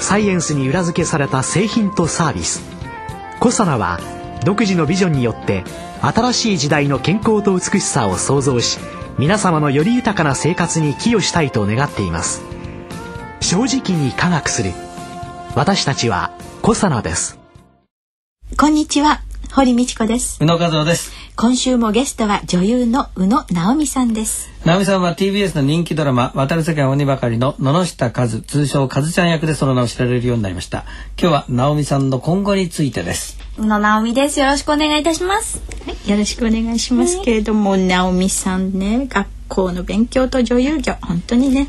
サイエンスに裏付けされた製品とサービス。コサナは独自のビジョンによって新しい時代の健康と美しさを創造し皆様のより豊かな生活に寄与したいと願っています。正直に科学する。私たちはコサナです。こんにちは。堀道子です。宇野和夫です今週もゲストは女優の宇野直美さんです。直美さんは TBS の人気ドラマ渡る世間鬼ばかりの野々下和通称和ちゃん役でその名を知られるようになりました。今日は直美さんの今後についてです。宇野直美です。よろしくお願いいたします。はい、よろしくお願いしますけれども、直美さんね学校の勉強と女優業本当にね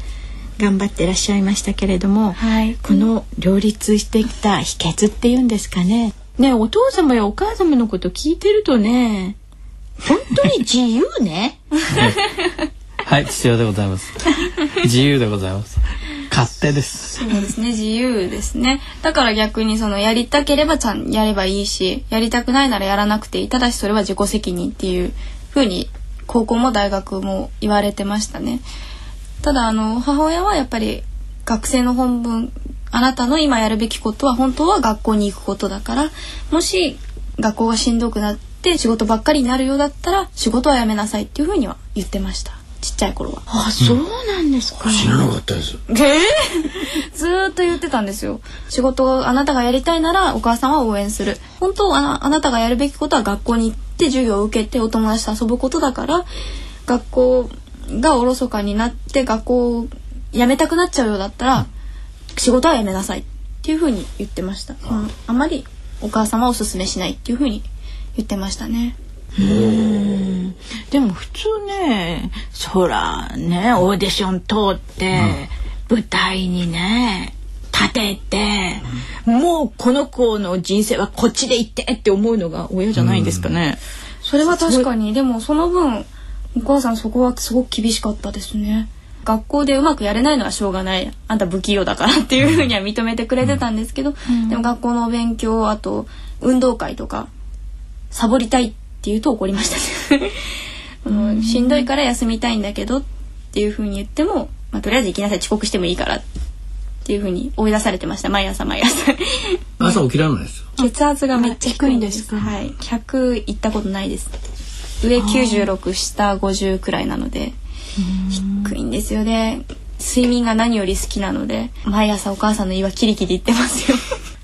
頑張ってらっしゃいましたけれども、はい。この両立してきた秘訣っていうんですかね。ねお父様やお母様のこと聞いてるとね本当に自由ね。はい。父親でございます。自由でございます。勝手です。そうですね。自由ですね。だから逆にそのやりたければちゃんやればいいしやりたくないならやらなくていい。ただしそれは自己責任っていうふうに高校も大学も言われてましたね。ただあの母親はやっぱり学生の本分あなたの今やるべきことは本当は学校に行くことだからもし学校がしんどくなって仕事ばっかりになるようだったら仕事はやめなさいっていうふうには言ってました。ちっちゃい頃は。あそうなんですか、知らなかったです。えー？ずーっと言ってたんですよ。仕事をあなたがやりたいならお母さんは応援する。本当はあなあなたがやるべきことは学校に行って授業を受けてお友達と遊ぶことだから学校がおろそかになって学校を辞めたくなっちゃうようだったら仕事は辞めなさいっていうふうに言ってました、うん、あまりお母さんはおすすめしないっていうふうに言ってましたね。でも普通ねそらねオーディション通って、舞台にね立てて、もうこの子の人生はこっちで行ってって思うのが親じゃないんですかね。それは確かにでもその分お母さんそこはすごく厳しかったですね。学校でうまくやれないのはしょうがない。あんた不器用だからっていうふうには認めてくれてたんですけど、でも学校の勉強あと運動会とかサボりたいって言うと怒りましたね。あのしんどいから休みたいんだけどっていうふうに言っても、まあ、とりあえず行きなさい遅刻してもいいからっていうふうに追い出されてました。毎朝毎朝。朝起きられないですよ。血圧がめっちゃ低いんですあ低い。んですかはい100いったことないです。上96下50くらいなので低いんですよね。睡眠が何より好きなので毎朝お母さんの胃はキリキリ言ってますよ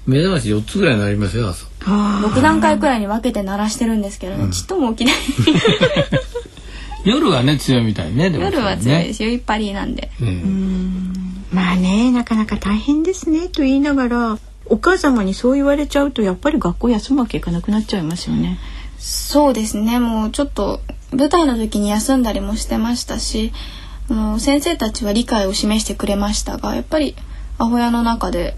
目覚まし4つぐらいになりますよ、朝。6段階くらいに分けて鳴らしてるんですけどね、ちっとも起きない。夜はね強いみたいねでも夜は強いでねすよ。いっぱりなんで。ええまあねなかなか大変ですねと言いながらお母様にそう言われちゃうとやっぱり学校休むわけいかなくなっちゃいますよね。そうですね。もうちょっと舞台の時に休んだりもしてましたしあの先生たちは理解を示してくれましたがやっぱり母親の中で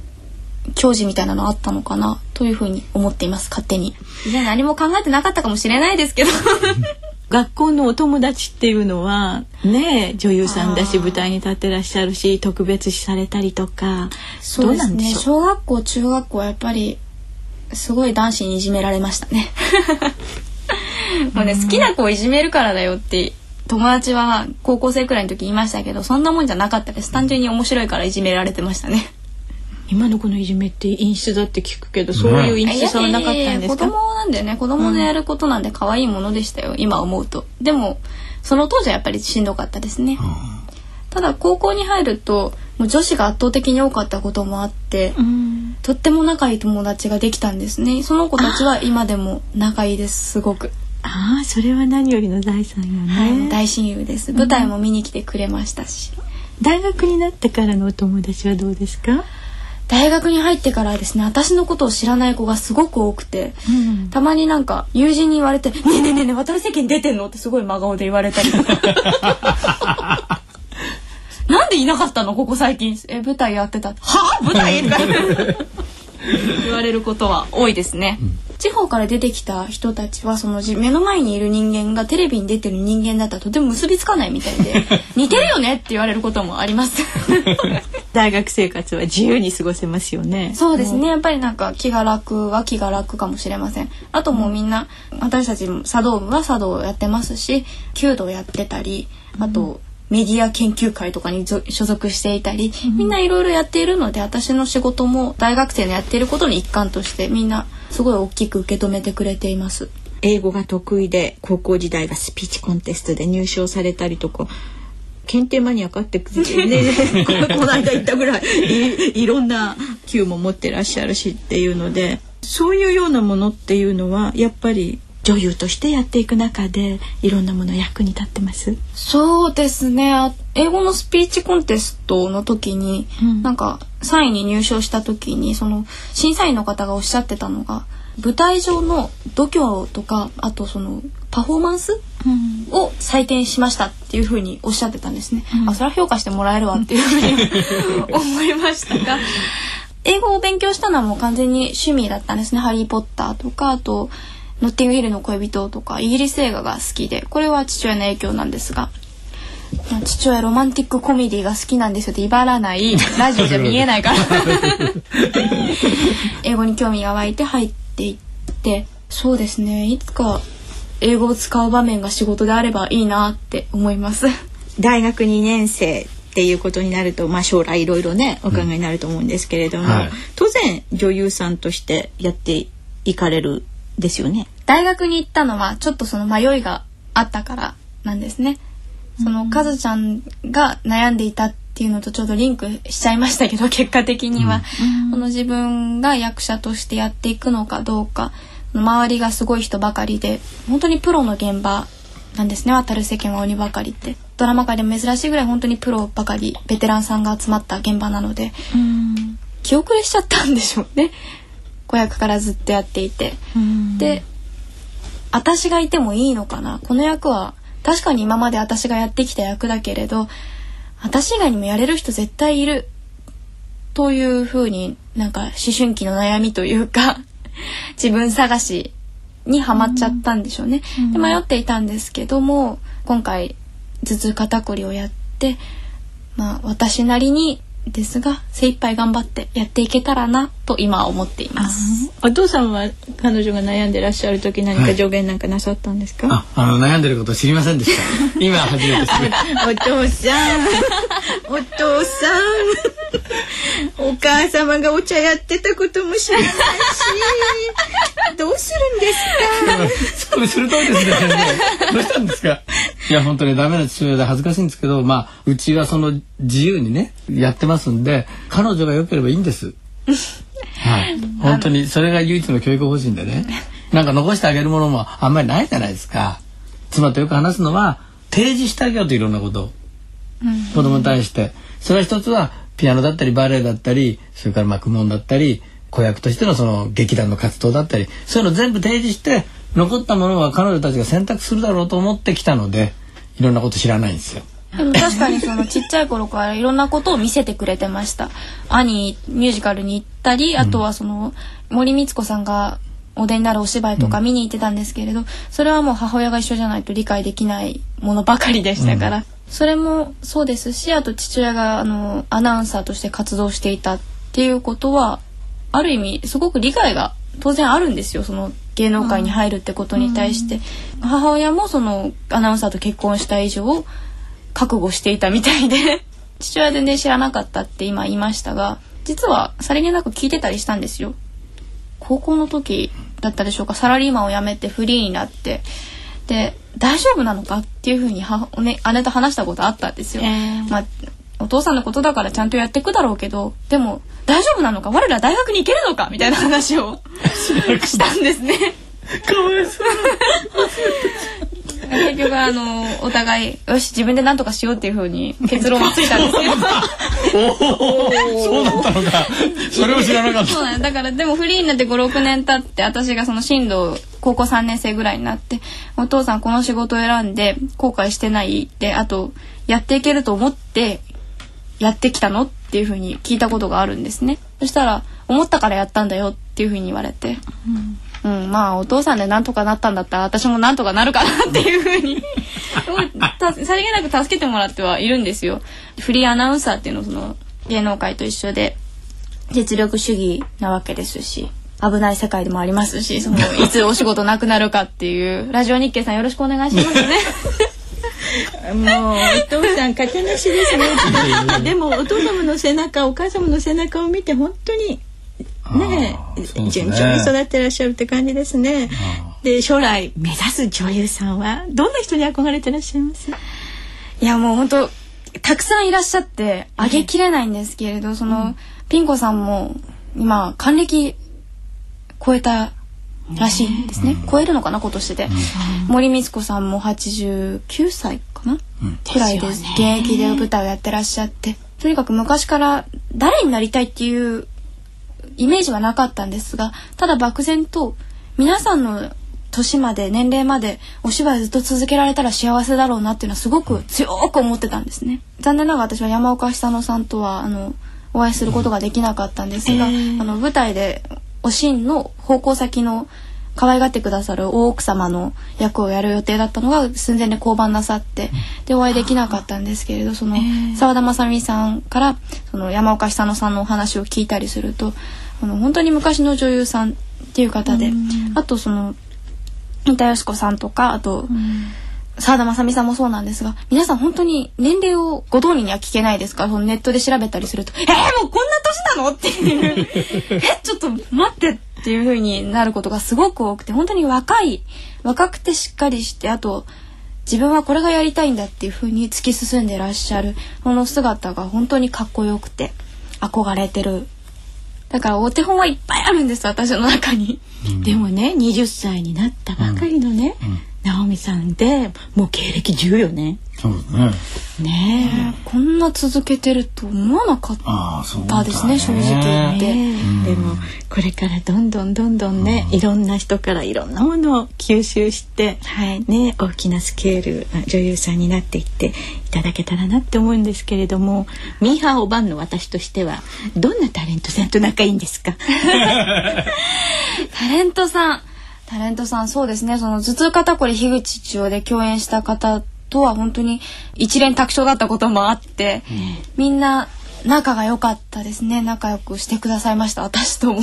教授みたいなのあったのかなというふうに思っています勝手に。いや何も考えてなかったかもしれないですけど。学校のお友達っていうのはね女優さんだし舞台に立ってらっしゃるし特別視されたりとかそうですね。どうなんでしょう？小学校中学校はやっぱりすごい男子にいじめられましたね。もうね好きな子をいじめるからだよって友達は高校生くらいの時言いましたけどそんなもんじゃなかったです。単純に面白いからいじめられてましたね今の子のいじめって陰湿だって聞くけどそういう陰湿さはなかったんですか？いやいやいや子供なんだよね子供のやることなんで可愛いものでしたよ、今思うと。でもその当時はやっぱりしんどかったですね、ただ高校に入るともう女子が圧倒的に多かったこともあって、うん。とっても仲いい友達ができたんですね。その子たちは今でも仲いいですすごく、ああそれは何よりの財産よはい、ね、大親友です。舞台も見に来てくれましたし、大学になってからのお友達はどうですか、大学に入ってからはですね私のことを知らない子がすごく多くて、うん。たまになんか友人に言われて「ねえねえねえねえ渡る世間出てんの?」ってすごい真顔で言われたりとか。なんでいなかったの？ここ最近。え舞台やってた。は？あ舞台 言われることは多いですね、地方から出てきた人たちはそのじ目の前にいる人間がテレビに出てる人間だったらとても結びつかないみたいで 似てるよねって言われることもあります。大学生活は自由に過ごせますよね。そうですね。やっぱりなんか気が楽は気が楽かもしれません。あともうみんな私たちも茶道部は茶道をやってますし弓道やってたりあとメディア研究会とかにぞ所属していたりみんないろいろやっているので私の仕事も大学生のやっていることの一環としてみんなすごい大きく受け止めてくれています。英語が得意で高校時代はスピーチコンテストで入賞されたりとか検定マニアかってねこ この間言ったぐらいいいろんな級も持ってらっしゃるしっていうのでそういうようなものっていうのはやっぱり女優としてやっていく中でいろんなもの役に立ってます？そうですね。あ英語のスピーチコンテストの時に、うん。なんか3位に入賞した時にその審査員の方がおっしゃってたのが舞台上の度胸とかあとそのパフォーマンスを採点しましたっていうふうにおっしゃってたんですね。あそれは評価してもらえるわっていうふうに 思いましたが英語を勉強したのはもう完全に趣味だったんですね「ハリー・ポッター」とかあと「ノッティングヒルの恋人」とかイギリス映画が好きでこれは父親の影響なんですが。まあ父親ロマンティックコメディが好きなんですよって威張らないラジオじゃ見えないから。英語に興味が湧いて入っていってそうですね。いつか英語を使う場面が仕事であればいいなって思います。大学2年生っていうことになると、まあ、将来いろいろねお考えになると思うんですけれども、はい。当然女優さんとしてやっていかれるですよね。大学に行ったのはちょっとその迷いがあったからなんですね。そのカズちゃんが悩んでいたっていうのとちょっとリンクしちゃいましたけど結果的には、この自分が役者としてやっていくのかどうか。周りがすごい人ばかりで本当にプロの現場なんですね。渡る世間は鬼ばかりって。ドラマ界でも珍しいぐらい本当にプロばかりベテランさんが集まった現場なので気遅れしちゃったんでしょうね子役からずっとやっていて。で私がいてもいいのかな？この役は確かに今まで私がやってきた役だけれど私以外にもやれる人絶対いるというふうになんか思春期の悩みというか 自分探しにはまっちゃったんでしょうね。で迷っていたんですけども今回頭痛肩こりをやってまあ私なりにですが精一杯頑張ってやっていけたらなと今は思っています。お父さんは彼女が悩んでらっしゃる時何か助言なんかなさったんですか、あ、あの悩んでること知りませんでした。今初めて。お父さんお父さんお母様がお茶やってたことも知らないしどうするんですか？それ鋭いですね。どうしたんですか？いや本当にダメな父親で恥ずかしいんですけど、まあうちはその自由にねやってますんで、彼女が良ければいいんです。はい。本当にそれが唯一の教育方針でね。なんか残してあげるものもあんまりないじゃないですか。妻とよく話すのは提示してあげようといろんなことを。子供に対してそれは一つはピアノだったりバレエだったりそれからまあ公文だったり子役としてのその劇団の活動だったりそういうの全部提示して残ったものは彼女たちが選択するだろうと思ってきたのでいろんなこと知らないんですよ。でも確かにその ちっちゃい頃からいろんなことを見せてくれてました。兄ミュージカルに行ったり、あとはその森光子さんがお出になるお芝居とか見に行ってたんですけれど、それはもう母親が一緒じゃないと理解できないものばかりでしたから、それもそうですし、あと父親があのアナウンサーとして活動していたっていうことは、ある意味すごく理解が当然あるんですよ。その芸能界に入るってことに対して、母親もそのアナウンサーと結婚した以上覚悟していたみたいで。父親全然知らなかったって今言いましたが実はさりげなく聞いてたりしたんですよ。高校の時だったでしょうかサラリーマンを辞めてフリーになって。で大丈夫なのかっていうふうに母、ね、姉と話したことあったんですよ、えー。まあお父さんのことだからちゃんとやっていくだろうけどでも大丈夫なのか？我ら大学に行けるのか？みたいな話をしたんですね。かわいそう。結局あのお互いよし自分で何とかしようっていうふうに結論がついたんですけど。そうだったのか。それを知らなかっそうなんだだからでもフリーになって56年経って私がその進路高校3年生ぐらいになってお父さんこの仕事を選んで後悔してないってあとやっていけると思ってやってきたの？っていうふうに聞いたことがあるんですね。そしたら思ったからやったんだよっていうふうに言われて、うん、うん、まあお父さんでなんとかなったんだったら私もなんとかなるかなっていうふうに。さりげなく助けてもらってはいるんですよ。フリーアナウンサーっていうのその芸能界と一緒で実力主義なわけですし危ない世界でもありますしそのいつお仕事なくなるかっていうラジオ日経さんよろしくお願いしますね。もうお父さん勝手なしですね。でもお父様の背中お母様の背中を見て本当にねね順調に育ってらっしゃるって感じですね。で将来目指す女優さんはどんな人に憧れてらっしゃいます？いやもう本当たくさんいらっしゃってあげきれないんですけれど、その、うん、ピン子さんも今還暦超えたらしいんですね、ね、超えるのかな今年で、うん、森光子さんも89歳かな、うん、くらいで現役で舞台をやってらっしゃって。とにかく昔から誰になりたいっていうイメージはなかったんですがただ漠然と皆さんの年まで年齢までお芝居ずっと続けられたら幸せだろうなっていうのはすごく強く思ってたんですね。残念ながら私は山岡久乃さんとはあのお会いすることができなかったんですが、あの舞台でおしんの奉公先の可愛がってくださる大奥様の役をやる予定だったのが寸前で降板なさってでお会いできなかったんですけれどその澤田雅美さんからその山岡久乃さんのお話を聞いたりするとあの本当に昔の女優さんっていう方であとその三田佳子さんとかあと澤田雅美さんもそうなんですが皆さん本当に年齢をご同人には聞けないですか？らそのネットで調べたりすると「えー、もうこんな年なの?」っていう「えちょっと待って」っていう風になることがすごく多くて本当に若い若くてしっかりしてあと自分はこれがやりたいんだっていう風に突き進んでらっしゃるこの姿が本当にかっこよくて憧れてる。だからお手本はいっぱいあるんです私の中に、うん、でもね20歳になったばかりのね、うんうん、直美さんでもう経歴14年そうですね。ねえ、こんな続けてると思わなかったですね、正直言って。でもこれからどんどんどんどんね、いろんな人からいろんなものを吸収して、ね大きなスケール女優さんになっていっていただけたらなって思うんですけれども、ミーハーおばんの私としてはどんなタレントさんと仲いいんですか？タレントさん。タレントさんそうですね。その頭痛肩こり樋口千代で共演した方とは本当に一連卓勝だったこともあって、うん、みんな仲が良かったですね。仲良くしてくださいました。私とも。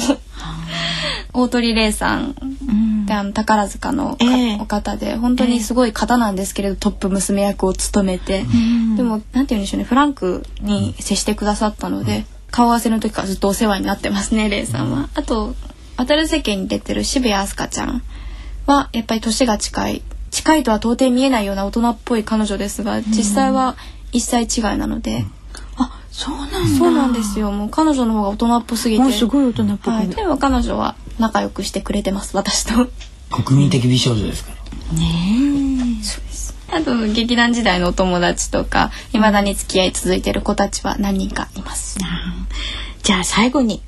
大鳥玲さん、うん、であの宝塚の、えー、お方で本当にすごい方なんですけれど、えー、トップ娘役を務めて、うん、でもなんて言うんでしょうね。フランクに接してくださったので、うん、顔合わせの時からずっとお世話になってますね玲さんは。あと渡る世間に出てる渋谷飛鳥ちゃんはやっぱり年が近い近いとは到底見えないような大人っぽい彼女ですが実際は一歳違いなので。あ、そうなんそうなんですよ。もう彼女の方が大人っぽすぎて。すごい大人っぽく、はい、でも彼女は仲良くしてくれてます。私と。国民的美少女ですから。ねえ。そうです。あと劇団時代のお友達とか未だに付き合い続いてる子たちは何人かいます。じゃあ最後に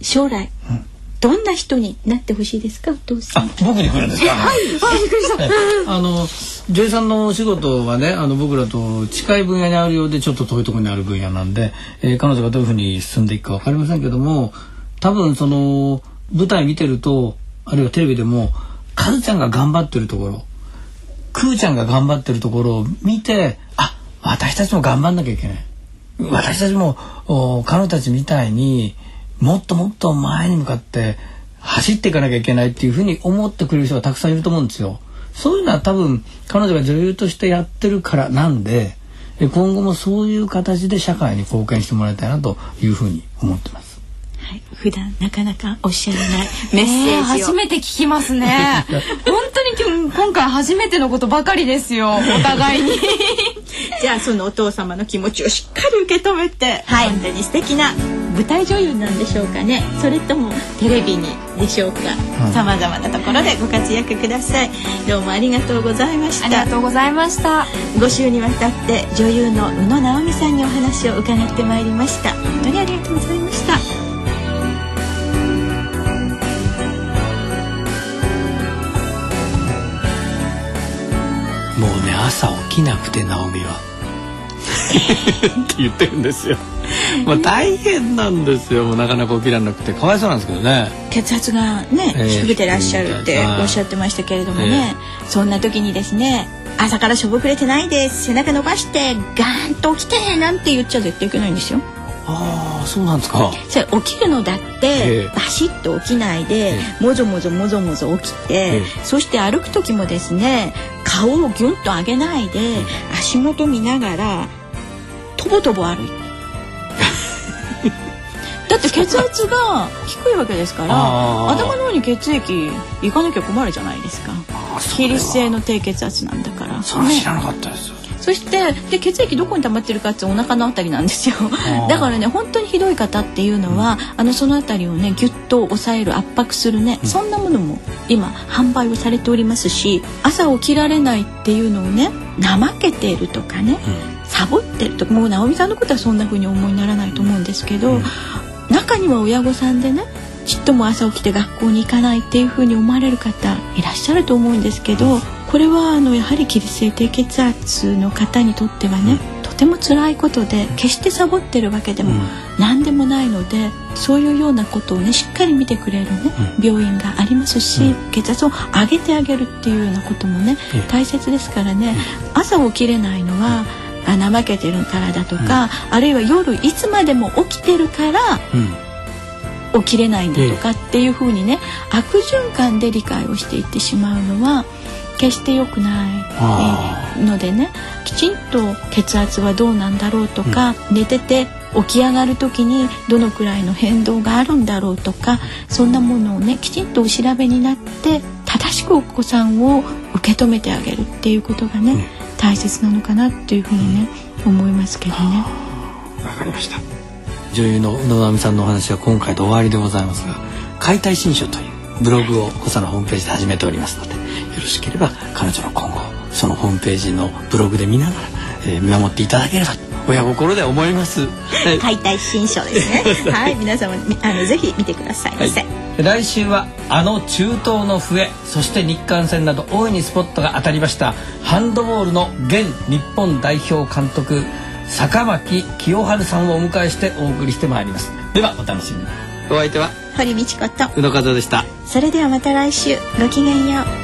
将来、うんどんな人になってほしいですか？お父さん。僕に来るんですか？はい。びっくりした。あの女優さんのお仕事はね、あの僕らと近い分野にあるようでちょっと遠いところにある分野なんで、えー、彼女がどういうふうに進んでいくかわかりませんけども、多分その舞台見てると、あるいはテレビでも、カズちゃんが頑張ってるところ、クーちゃんが頑張ってるところを見て、あ、私たちも頑張んなきゃいけない。私たちも彼女たちみたいにもっともっと前に向かって走っていかなきゃいけないっていうふうに思ってくれる人がたくさんいると思うんですよ。そういうのは多分彼女が女優としてやってるからなんで今後もそういう形で社会に貢献してもらいたいなというふうに思ってます。はい、普段なかなかおっしゃらないメッセージ初めて聞きますね。本当に今回初めてのことばかりですよ。お互いに。じゃあそのお父様の気持ちをしっかり受け止めて、はい、本当に素敵な舞台女優なんでしょうかね。それともテレビにでしょうか。さまざまなところでご活躍ください。どうもありがとうございました。ありがとうございました。5週にわたって女優の宇野直美さんにお話を伺ってまいりました。本当にありがとうございました。もうね朝起きなくて直美は。って言ってるんですよ まあ大変なんですよ。もうなかなか起きられなくて。かわいそうなんですけどね。血圧がね、ええ。低くてらっしゃるっておっしゃってましたけれどもね、そんな時にですね朝からしょぼくれてないです。背中伸ばしてガーンと起きてなんて言っちゃ絶対いけないんですよ。ああそうなんですか。それ起きるのだって、ええ。バシッと起きないで、えもぞもぞもぞもぞ起きて、えそして歩く時もですね顔をギュンと上げないで、足元見ながらとぼとぼ歩いてだって血圧が低いわけですから頭の方に血液行かなきゃ困るじゃないですか。比率性の低血圧なんだから。それは知らなかったです。そしてで血液どこに溜まってるかってお腹のあたりなんですよ。ー。だからね本当にひどい方っていうのは、あのそのあたりをねギュッと抑える圧迫するね、そんなものも今販売をされておりますし朝起きられないっていうのをね怠けているとかね、サボってるとかもう直美さんのことはそんな風に思いにならないと思うんですけど、中には親御さんでねちっとも朝起きて学校に行かないっていう風に思われる方いらっしゃると思うんですけどこれはあのやはり起立性低血圧の方にとってはね、とても辛いことで決してサボってるわけでも何でもないのでそういうようなことをねしっかり見てくれるね、病院がありますし、血圧を上げてあげるっていうようなこともね、大切ですからね、朝起きれないのは、あ怠けてるからだとか、あるいは夜いつまでも起きてるから起きれないんだとかっていうふうにね悪循環で理解をしていってしまうのは決して良くないのでねきちんと血圧はどうなんだろうとか、寝てて起き上がる時にどのくらいの変動があるんだろうとかそんなものをねきちんとお調べになって正しくお子さんを受け止めてあげるっていうことがね、大切なのかなっていうふうにね、思いますけどね。わかりました。女優の宇野直美さんのお話は今回で終わりでございますが解体新書というブログを小佐のホームページで始めておりますのでよろしければ彼女の今後そのホームページのブログで見ながら、えー見守っていただければ親心で思います、はい。解体新書ですね。はい、皆様みあのぜひ見てください。ませ。来週はあの中東の笛そして日韓戦など大いにスポットが当たりましたハンドボールの現日本代表監督坂巻清春さんをお迎えしてお送りしてまいります。ではお楽しみに。お相手は堀道子と宇野和夫でした。それではまた来週。ごきげんよう。